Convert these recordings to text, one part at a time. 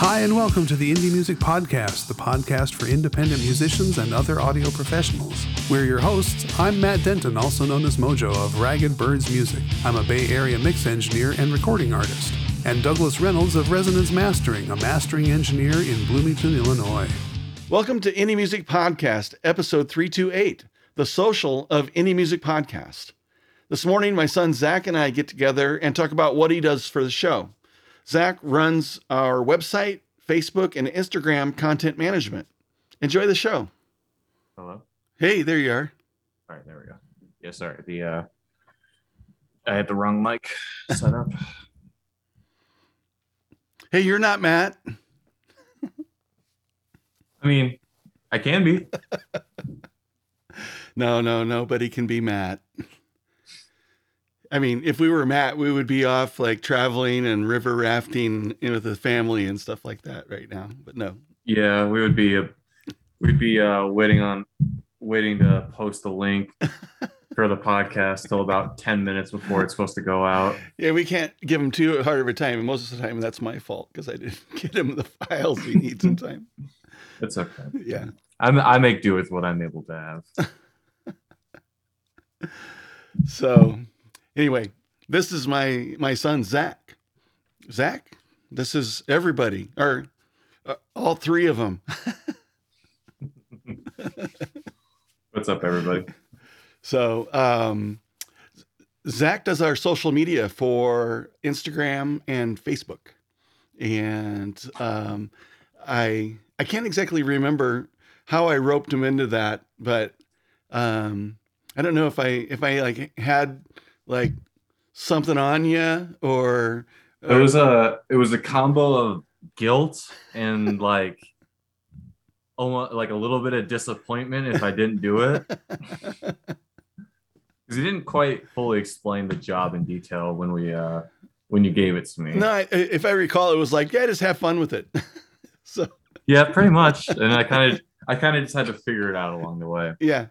Hi, and welcome to the Indie Music Podcast, the podcast for independent musicians and other audio professionals. We're your hosts. I'm Matt Denton, also known as Mojo of Ragged Birds Music. I'm a Bay Area mix engineer and recording artist. And Douglas Reynolds of Resonance Mastering, a mastering engineer in Bloomington, Illinois. Welcome to Indie Music Podcast, episode 328, the social of Indie Music Podcast. This morning, my son Zach and I get together and talk about what he does for the show. Zach runs our website, Facebook, and Instagram content management. Enjoy the show. Hello. Hey, there you are. All right, there we go. Yeah, sorry. The uh I had the wrong mic set up. Hey, you're not Matt. I mean, I can be. No, no, nobody can be Matt. I mean, if we were Matt, we would be off like traveling and river rafting you know, with the family and stuff like that right now. But no. Yeah, we would be uh, we'd be uh waiting on waiting to post the link for the podcast till about 10 minutes before it's supposed to go out. Yeah, we can't give him too hard of a time. And most of the time, that's my fault because I didn't get him the files he needs in time. It's okay. Yeah. I'm, I make do with what I'm able to have. So, anyway, this is my my son Zach. Zach, this is everybody, or uh, all three of them. What's up, everybody? So, um, Zach does our social media for Instagram and Facebook, and um, I I can't exactly remember how I roped him into that, but um, I don't know if I if I like had like something on you or, It was a it was a combo of guilt and like almost like a little bit of disappointment if I didn't do it. Because he didn't quite fully explain the job in detail when we uh when you gave it to me. no. I, if I recall, it was like yeah, just have fun with it. so Yeah, pretty much. And I kind of I kind of just had to figure it out along the way. yeah,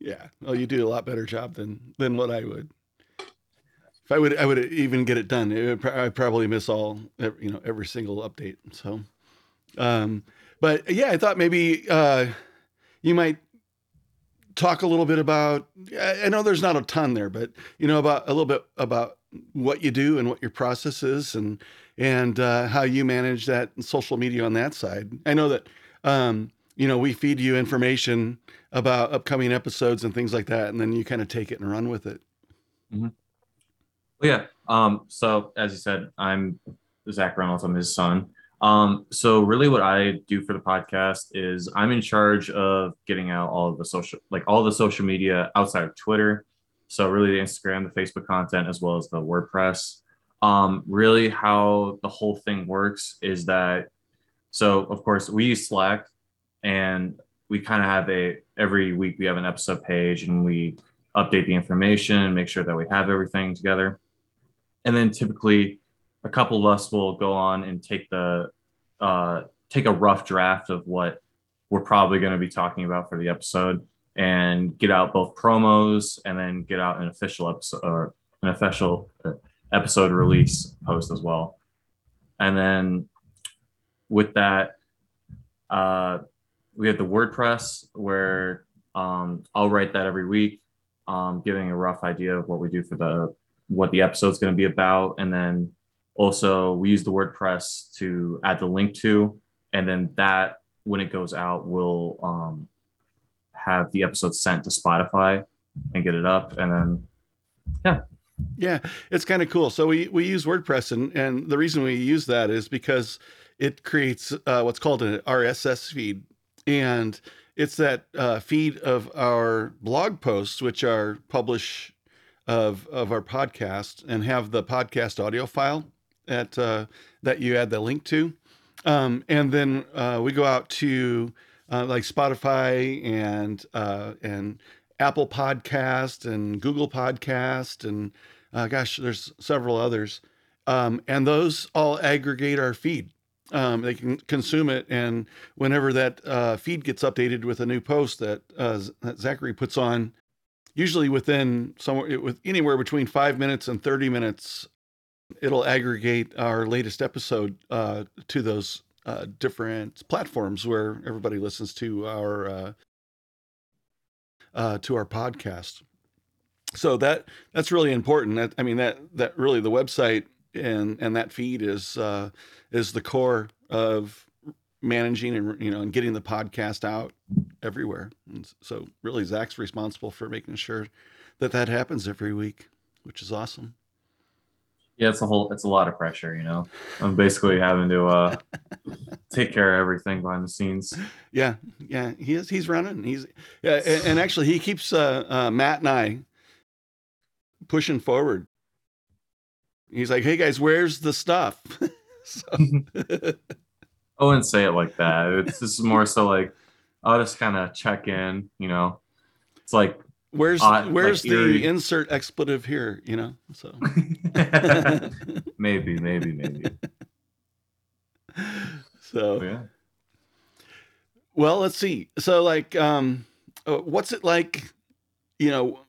yeah. Well, you do a lot better job than than what I would. If I would, I would even get it done. It would, I'd probably miss all, you know, every single update. So, um, but yeah, I thought maybe uh, you might talk a little bit about. I I know there's not a ton there, but you know about a little bit about what you do and what your process is, and and uh, how you manage that social media on that side. I know that um, you know we feed you information about upcoming episodes and things like that, and then you kind of take it and run with it. Well, yeah. Um, so as you said, I'm Zach Reynolds. I'm his son. Um, so really what I do for the podcast is I'm in charge of getting out all of the social, like all the social media outside of Twitter. So really the Instagram, the Facebook content, as well as the WordPress. Um, really how the whole thing works is that, so of course we use Slack and we kind of have a, every week we have an episode page and we update the information, make sure that we have everything together. And then typically a couple of us will go on and take the uh, take a rough draft of what we're probably going to be talking about for the episode and get out both promos and then get out an official episode or an official uh, episode release post as well. And then with that, uh, we have the WordPress where um, I'll write that every week, um, giving a rough idea of what we do for the what the episode's going to be about, and then also we use the WordPress to add the link to, and then that when it goes out will um, have the episode sent to Spotify and get it up, and then yeah, Yeah, it's kind of cool. So we we use WordPress, and and the reason we use that is because it creates uh, what's called an RSS feed, and it's that uh, feed of our blog posts, which are publish of of our podcast, and have the podcast audio file that uh, that you add the link to, um, and then uh, we go out to uh, like Spotify and uh, and Apple Podcast and Google Podcast and uh, gosh, there's several others, um, and those all aggregate our feed. Um, they can consume it, and whenever that uh, feed gets updated with a new post that, uh, that Zachary puts on, usually within somewhere with anywhere between five minutes and thirty minutes it'll aggregate our latest episode uh, to those uh, different platforms where everybody listens to our uh, uh, to our podcast. So that that's really important. That I mean that that really the website and and that feed is uh, is the core of managing and you know and getting the podcast out everywhere. And so really Zach's responsible for making sure that that happens every week, which is awesome. Yeah, it's a whole it's a lot of pressure, you know. I'm basically having to uh take care of everything behind the scenes. Yeah, yeah, he is. He's running. He's yeah, and, and actually he keeps uh, uh, Matt and I pushing forward. He's like, "Hey guys, where's the stuff?" so, I wouldn't say it like that. It's just more so like I'll just kind of check in, you know. It's like where's Uh, like where's the eerie. insert expletive here? You know, so maybe, maybe, maybe. so But yeah. Well, let's see. So, like, um, uh, what's it like, you know,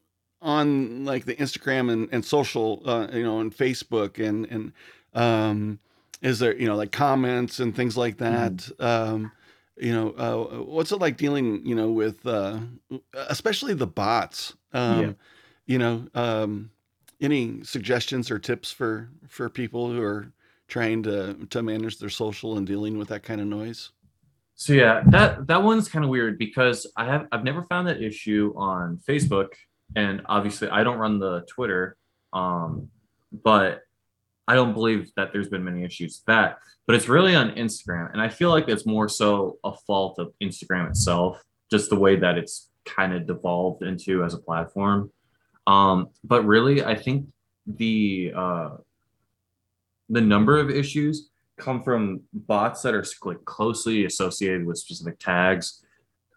on like the Instagram and, and social, uh, you know, and Facebook and and um, is there, you know, like comments and things like that? Um, you know, uh, what's it like dealing, you know, with uh, especially the bots? Um, Yeah. You know, um, any suggestions or tips for for people who are trying to to manage their social and dealing with that kind of noise? So yeah, that that one's kind of weird because I have I've never found that issue on Facebook, and obviously I don't run the Twitter, um, but I don't believe that there's been many issues with that. But it's really on Instagram, and I feel like it's more so a fault of Instagram itself, just the way that it's kind of devolved into as a platform. Um, but really, I think the uh, the number of issues come from bots that are like closely associated with specific tags.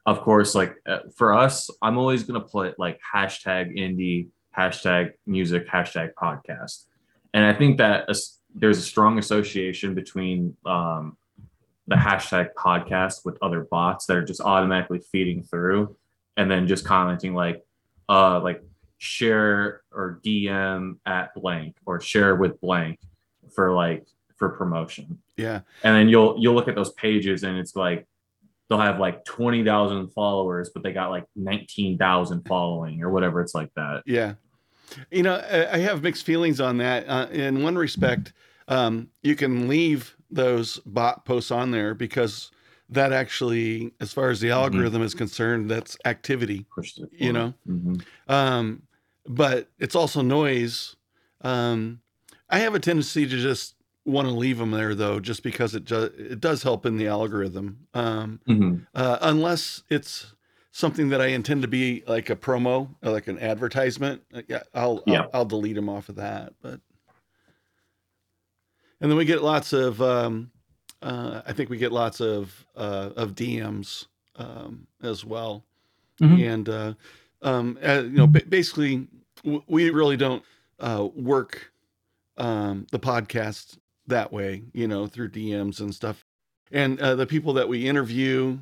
Of course, like uh, for us, I'm always gonna put like hashtag indie, hashtag music, hashtag podcast, and I think that there's a strong association between um, the hashtag podcast with other bots that are just automatically feeding through, and then just commenting like, uh, like share or DM at blank or share with blank for like for promotion Yeah. and then you'll you'll look at those pages and it's like they'll have like 20,000 followers but they got like 19,000 following or whatever it's like that Yeah. You know, I have mixed feelings on that. Uh, in one respect, um, you can leave those bot posts on there because that actually, as far as the algorithm is concerned, that's activity. You know? Mhm. Um, but it's also noise. Um, I have a tendency to just want to leave them there though, just because it ju- it does help in the algorithm. Um, Mhm. uh, unless it's something that I intend to be like a promo, or like an advertisement. uh, Yeah, I'll, Yeah. I'll I'll delete them off of that. But and then we get lots of um, uh, I think we get lots of uh, of DMs um, as well, Mhm. and uh, um, uh, you know ba- basically w- we really don't uh, work um, the podcast that way, you know, through DMs and stuff. And uh, the people that we interview,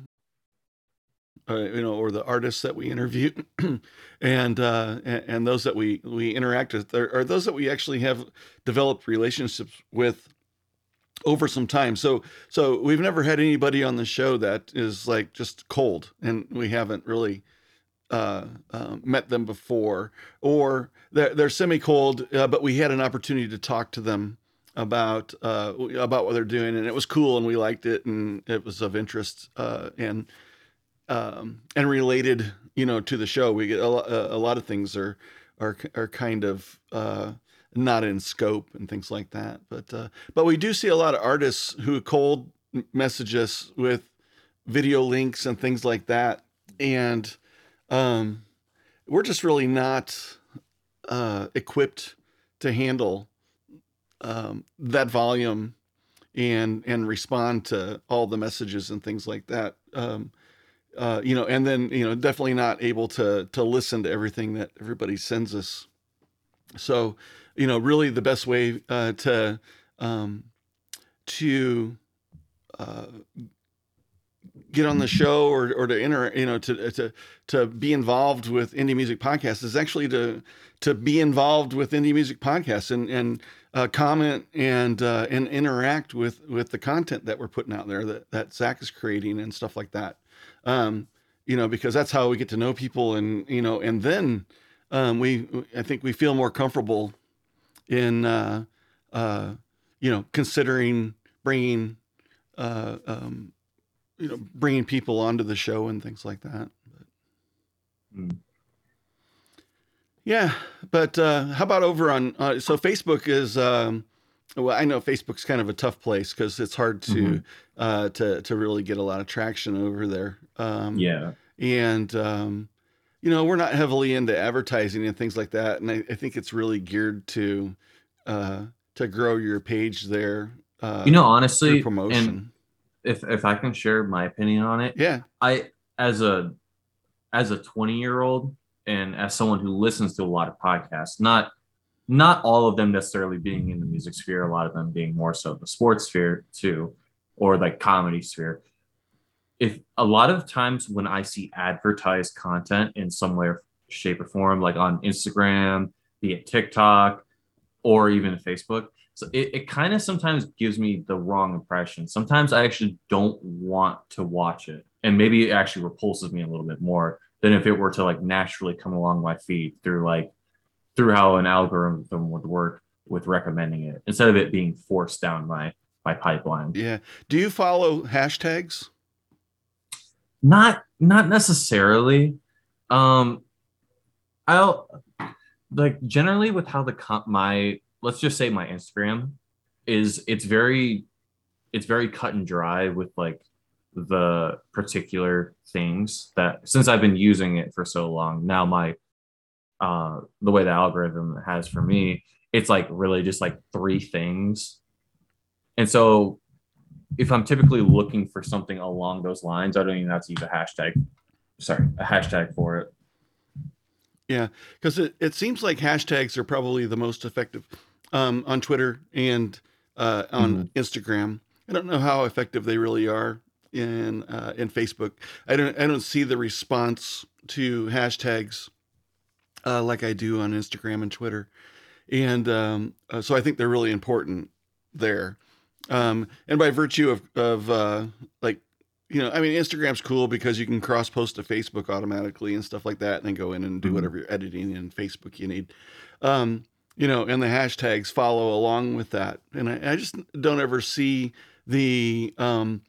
uh, you know, or the artists that we interview, and, uh, and and those that we we interact with, are, are those that we actually have developed relationships with over some time. So so we've never had anybody on the show that is like just cold, and we haven't really uh, uh, met them before, or they're, they're semi-cold, uh, but we had an opportunity to talk to them about uh, about what they're doing, and it was cool, and we liked it, and it was of interest, uh, and um, and related, you know, to the show. We get a, lo- a lot of things are are are kind of uh, not in scope and things like that, but uh, but we do see a lot of artists who cold message us with video links and things like that, and um, we're just really not uh, equipped to handle um, that volume and and respond to all the messages and things like that. Um, uh, you know, and then you know, definitely not able to to listen to everything that everybody sends us. So, you know, really the best way uh, to um, to uh, get on the show or, or to enter, you know, to, to, to be involved with indie music podcasts is actually to, to be involved with indie music podcasts and, and, uh, comment and uh, and interact with with the content that we're putting out there that that Zach is creating and stuff like that. Um, you know, because that's how we get to know people, and you know, and then um, we I think we feel more comfortable in uh, uh, you know considering bringing uh, um, you know bringing people onto the show and things like that. But, Mm. Yeah, but uh, how about over on uh, so Facebook is um, well I know Facebook's kind of a tough place because it's hard to Mhm. uh, to to really get a lot of traction over there. Um, Yeah. and um, you know we're not heavily into advertising and things like that, and I, I think it's really geared to uh, to grow your page there. Uh, You know, honestly, and promotion. if if I can share my opinion on it, yeah, I as a as a 20 year old and as someone who listens to a lot of podcasts, not not all of them necessarily being in the music sphere, a lot of them being more so the sports sphere too, or like comedy sphere. If a lot of times when I see advertised content in some way or shape or form, like on Instagram, be it TikTok, or even Facebook, so it, it kind of sometimes gives me the wrong impression. Sometimes I actually don't want to watch it. And maybe it actually repulses me a little bit more than if it were to like naturally come along my feed through like through how an algorithm would work with recommending it instead of it being forced down my my pipeline. yeah. Do you follow hashtags? Not not necessarily. Um I'll like generally with how the comp my let's just say my Instagram is it's very it's very cut and dry with like the particular things that since I've been using it for so long now my uh the way the algorithm has for me it's like really just like three things. And so if I'm typically looking for something along those lines I don't even have to use a hashtag sorry a hashtag for it. Yeah because it, it seems like hashtags are probably the most effective um, on Twitter and uh, on Instagram. I don't know how effective they really are in uh, in Facebook. I don't I don't see the response to hashtags uh, like I do on Instagram and Twitter, and um, uh, so I think they're really important there. Um, and by virtue of of uh, like you know, I mean, Instagram's cool because you can cross post to Facebook automatically and stuff like that, and then go in and do Mhm. whatever you're editing in Facebook you need. Um, you know, and the hashtags follow along with that. And I, I just don't ever see the um,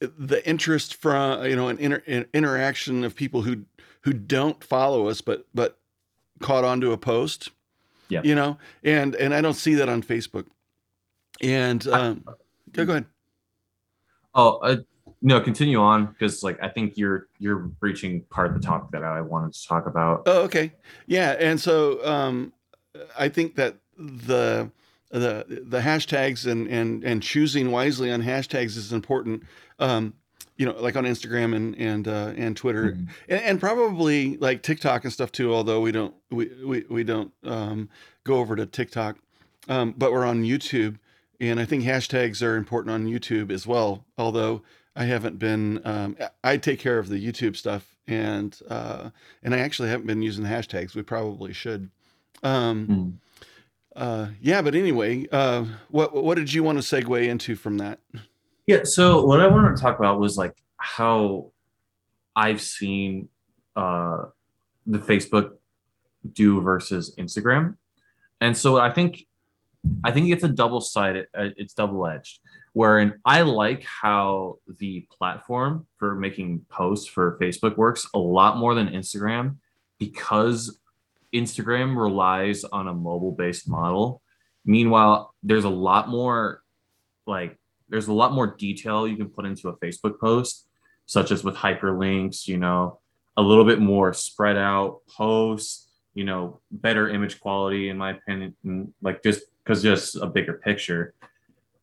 the interest from you know an, inter- an interaction of people who who don't follow us but but caught onto a post. Yeah. You know, and and I don't see that on Facebook. And um, go go ahead. Oh, uh, no, continue on because like I think you're you're reaching part of the topic that I wanted to talk about. Oh, okay. Yeah, and so um, I think that the the the hashtags and and and choosing wisely on hashtags is important. Um, you know, like on Instagram and and uh, and Twitter, Mhm. and, and probably like TikTok and stuff too. Although we don't we we, we don't um, go over to TikTok, um, but we're on YouTube, and I think hashtags are important on YouTube as well. Although I haven't been, um, I take care of the YouTube stuff, and uh, and I actually haven't been using hashtags. We probably should. Um, Mhm. Uh, yeah, but anyway, uh, what what did you want to segue into from that? Yeah. So what I wanted to talk about was like how I've seen uh, the Facebook do versus Instagram, and so I think I think it's a double sided. Uh, it's double edged. Wherein I like how the platform for making posts for Facebook works a lot more than Instagram because Instagram relies on a mobile based model. Meanwhile, there's a lot more like there's a lot more detail you can put into a Facebook post, such as with hyperlinks, you know, a little bit more spread out posts, you know, better image quality, in my opinion, and, like just because just a bigger picture.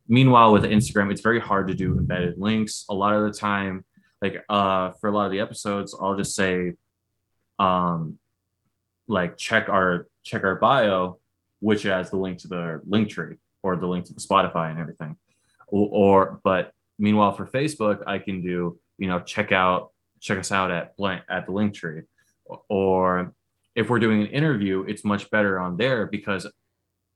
Meanwhile, with Instagram, it's very hard to do embedded links. A lot of the time, like uh, for a lot of the episodes, I'll just say, um, like check our check our bio, which has the link to the link tree or the link to the Spotify and everything. Or, or but meanwhile for facebook i can do you know check out check us out at blank at the link tree or if we're doing an interview it's much better on there because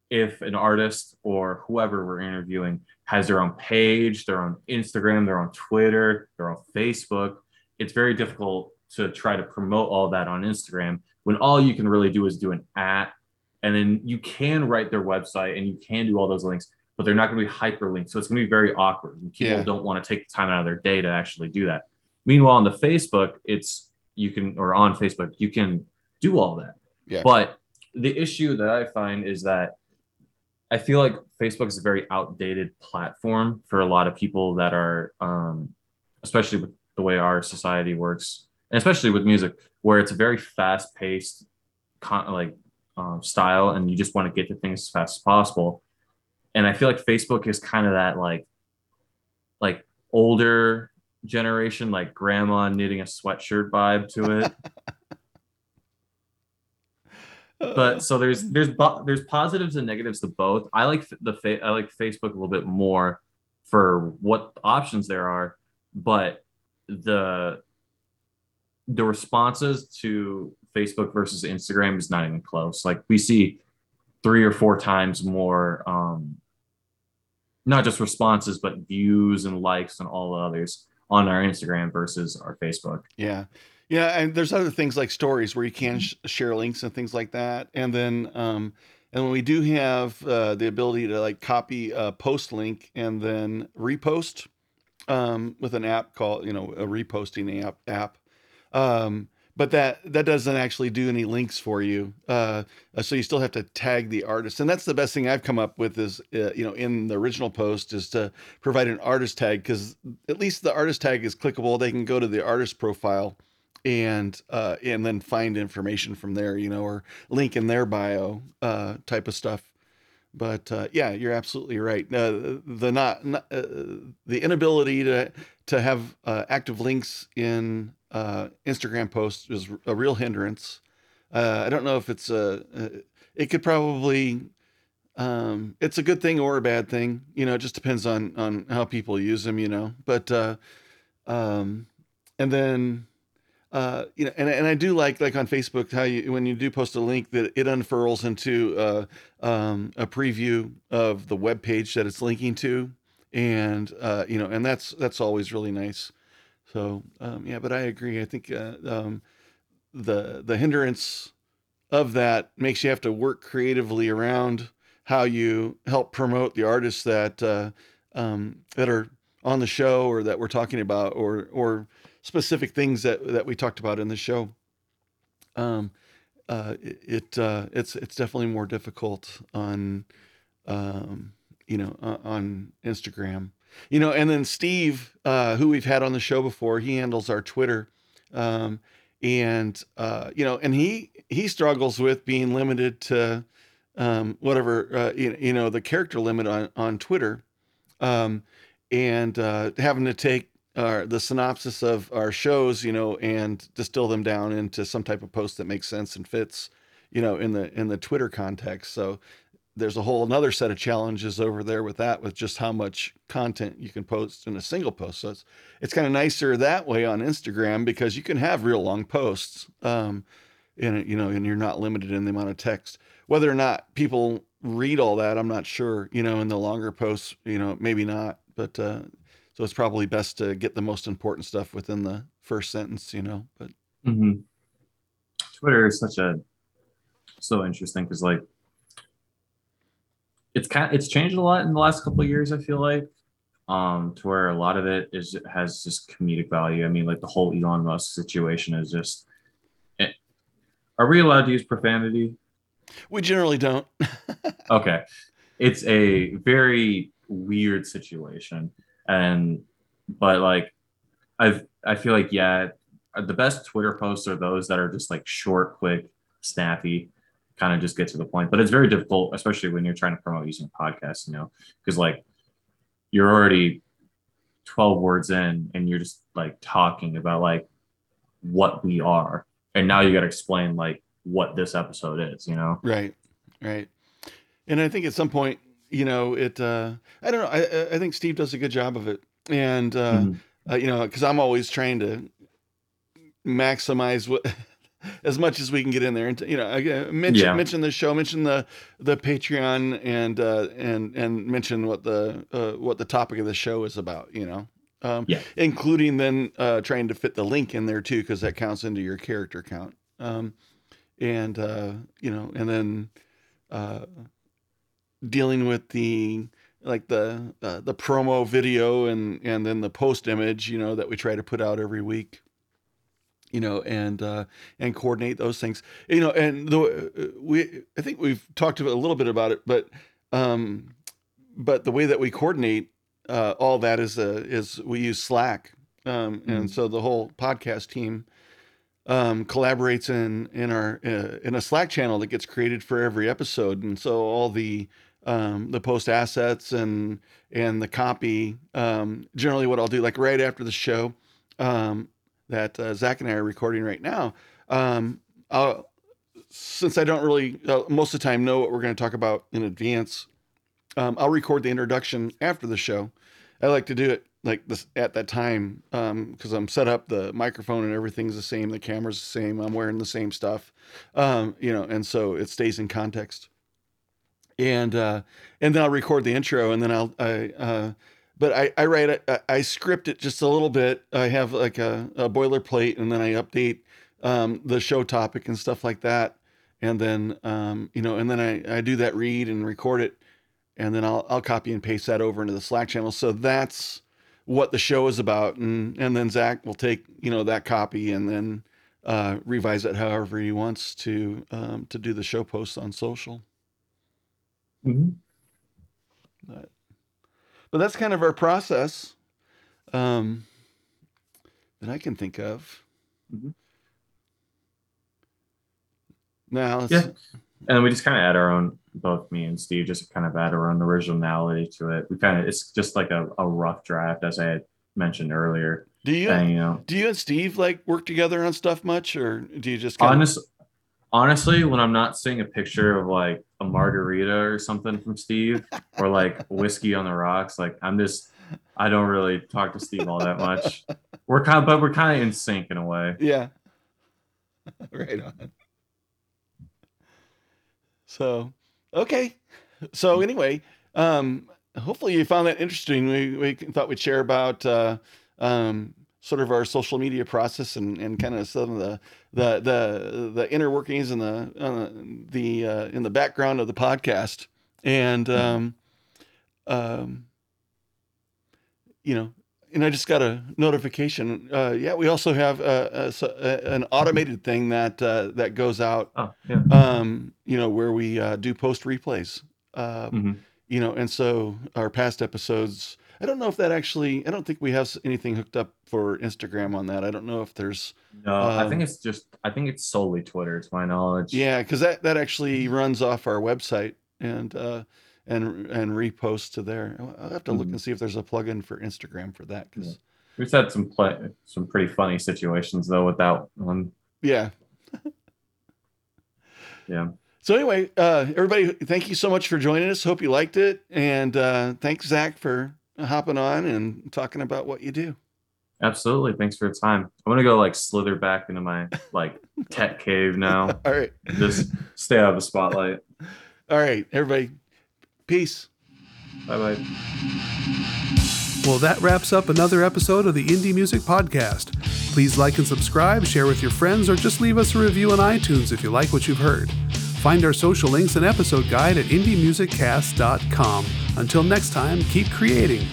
if an artist or whoever we're interviewing has their own page, their own Instagram, their own Twitter, their own Facebook, it's very difficult to try to promote all that on Instagram when all you can really do is do an at and then you can write their website and you can do all those links but they're not going to be hyperlinked so it's going to be very awkward and people Yeah. don't want to take the time out of their day to actually do that meanwhile on the facebook it's you can or on facebook you can do all that Yeah. but the issue that i find is that i feel like facebook is a very outdated platform for a lot of people that are um, especially with the way our society works and especially with music where it's a very fast paced con- like um, style and you just want to get to things as fast as possible. And i feel like facebook is kind of that like like older generation like grandma knitting a sweatshirt vibe to it. But so there's there's there's positives and negatives to both. I like the fa- i like facebook a little bit more for what options there are but the the responses to Facebook versus Instagram is not even close. Like we see three or four times more um not just responses but views and likes and all the others on our Instagram versus our Facebook. Yeah. Yeah. And there's other things like stories where you can sh- share links and things like that. And then, um, and when we do have uh, the ability to like copy a post link and then repost um, with an app called, you know, a reposting app app. Um, but that that doesn't actually do any links for you. Uh, uh, so you still have to tag the artist, and that's the best thing I've come up with is uh, you know in the original post is to provide an artist tag because at least the artist tag is clickable. They can go to the artist profile and uh, and then find information from there, you know, or link in their bio uh, type of stuff. But uh, yeah, you're absolutely right. The not, not the inability to to have active links in uh, Instagram posts is a real hindrance. Uh, I don't know if it's a. Uh, it could probably. Um, it's a good thing or a bad thing. You know, it just depends on on how people use them. You know, but uh, um, and then uh, you know, and, and I do like like on Facebook how you when you do post a link that it unfurls into uh, um, a preview of the web page that it's linking to, and uh, you know, and that's that's always really nice. So um, yeah, but I agree. I think uh, um, the the hindrance of that makes you have to work creatively around how you help promote the artists that uh, um, that are on the show or that we're talking about or or specific things that that we talked about in the show. Um, uh, it uh, it's it's definitely more difficult on um, you know on Instagram. You know, and then Steve, uh, who we've had on the show before, he handles our Twitter, um, and uh, you know, and he he struggles with being limited to um, whatever uh, you, you know the character limit on on Twitter, um, and uh, having to take our, the synopsis of our shows, you know, and distill them down into some type of post that makes sense and fits, you know, in the in the Twitter context. So there's a whole another set of challenges over there with that, with just how much content you can post in a single post. So it's it's kind of nicer that way on Instagram because you can have real long posts, um, and you know, and you're not limited in the amount of text. Whether or not people read all that, I'm not sure. You know, in the longer posts, you know, maybe not, but. Uh, so it's probably best to get the most important stuff within the first sentence, you know. But Mm-hmm. Twitter is such a so interesting because like it's kind of, it's changed a lot in the last couple of years. I feel like um to where a lot of it is has just comedic value. I mean, like the whole Elon Musk situation is just. It, are we allowed to use profanity? we generally don't. Okay, it's a very weird situation, and but like I've I feel like yeah, the best Twitter posts are those that are just like short, quick, snappy, kind of just get to the point. But it's very difficult, especially when you're trying to promote using podcasts, you know, because like you're already 12 words in and you're just like talking about like what we are. And now you got to explain like what this episode is, you know? right, right. And I think at some point, you know, it. Uh, I don't know. I I- think Steve does a good job of it, and uh, Mhm. uh, you know, because I'm always trying to maximize what as much as we can get in there and you know mention Yeah. mention the show mention the the patreon and uh and and mention what the uh what the topic of the show is about you know um Yeah. including then uh trying to fit the link in there too because that counts into your character count um and uh you know and then uh dealing with the like the uh, the promo video and and then the post image you know that we try to put out every week you know and uh and coordinate those things you know and the we i think we've talked a little bit about it but um but the way that we coordinate uh all that is uh is we use slack um and Mhm. so the whole podcast team um collaborates in in our uh, in a slack channel that gets created for every episode and so all the um the post assets and and the copy um generally what i'll do like right after the show um that uh, Zach and I are recording right now. Um, I'll, since I don't really uh, most of the time know what we're going to talk about in advance, um, I'll record the introduction after the show. I like to do it like this at that time because I'm set up. The microphone and everything's the same. The camera's the same. I'm wearing the same stuff, um, you know, and so it stays in context. And uh, and then I'll record the intro, and then I'll I. Uh, but I, I write it, I- script it just a little bit. I have like a, a boilerplate and then I update um, the show topic and stuff like that. And then, um, you know, and then I, I do that read and record it. And then I'll, I'll copy and paste that over into the Slack channel. So that's what the show is about. And, and then Zach will take, you know, that copy and then uh, revise it however he wants to, um, to do the show posts on social. Mhm. But, that's kind of our process um, that I can think of. Mhm. Now, let's, Yeah. And we just kind of add our own, both me and Steve, just kind of add our own originality to it. We kind of, it's just like a, a rough draft, as I had mentioned earlier. do you And, you know, do you and Steve like work together on stuff much, or do you just kind honest, honestly, when I'm not seeing a picture of like a margarita or something from Steve or like whiskey on the rocks, like I'm just, I don't really talk to Steve all that much. We're kind of, but we're kind of in sync in a way. Yeah. right on. So, okay. So anyway, um, hopefully you found that interesting. We, we thought we'd share about uh, um, sort of our social media process and, and kind of some of the the the, the inner workings and the uh, the uh, in the background of the podcast. And um, um, you know, and I just got a notification. Uh, yeah, we also have uh, a, a, an automated thing that uh, that goes out. Oh, yeah. Um, you know, where we uh, do post replays. Um, Mhm. You know, and so our past episodes. I don't know if that actually. I don't think we have anything hooked up for Instagram on that. I don't know if there's. No, I Um, think it's just, I think it's solely Twitter, to my knowledge. Yeah, because that that actually runs off our website and uh, and and reposts to there. I'll- have to look Mhm. and see if there's a plugin for Instagram for that. Because We've had some play, some pretty funny situations though with that one. yeah. Yeah. So anyway, uh, everybody, thank you so much for joining us. Hope you liked it, and uh, thanks Zach for hopping on and talking about what you do. Absolutely. Thanks for your time. I'm gonna go like slither back into my like tech cave now. All right, Just stay out of the spotlight. all right, everybody, peace. Bye bye. Well, that wraps up another episode of the Indie Music Podcast. Please like and subscribe, share with your friends, or just leave us a review on iTunes if you like what you've heard. Find our social links and episode guide at indiemusiccast.com. Until next time, keep creating.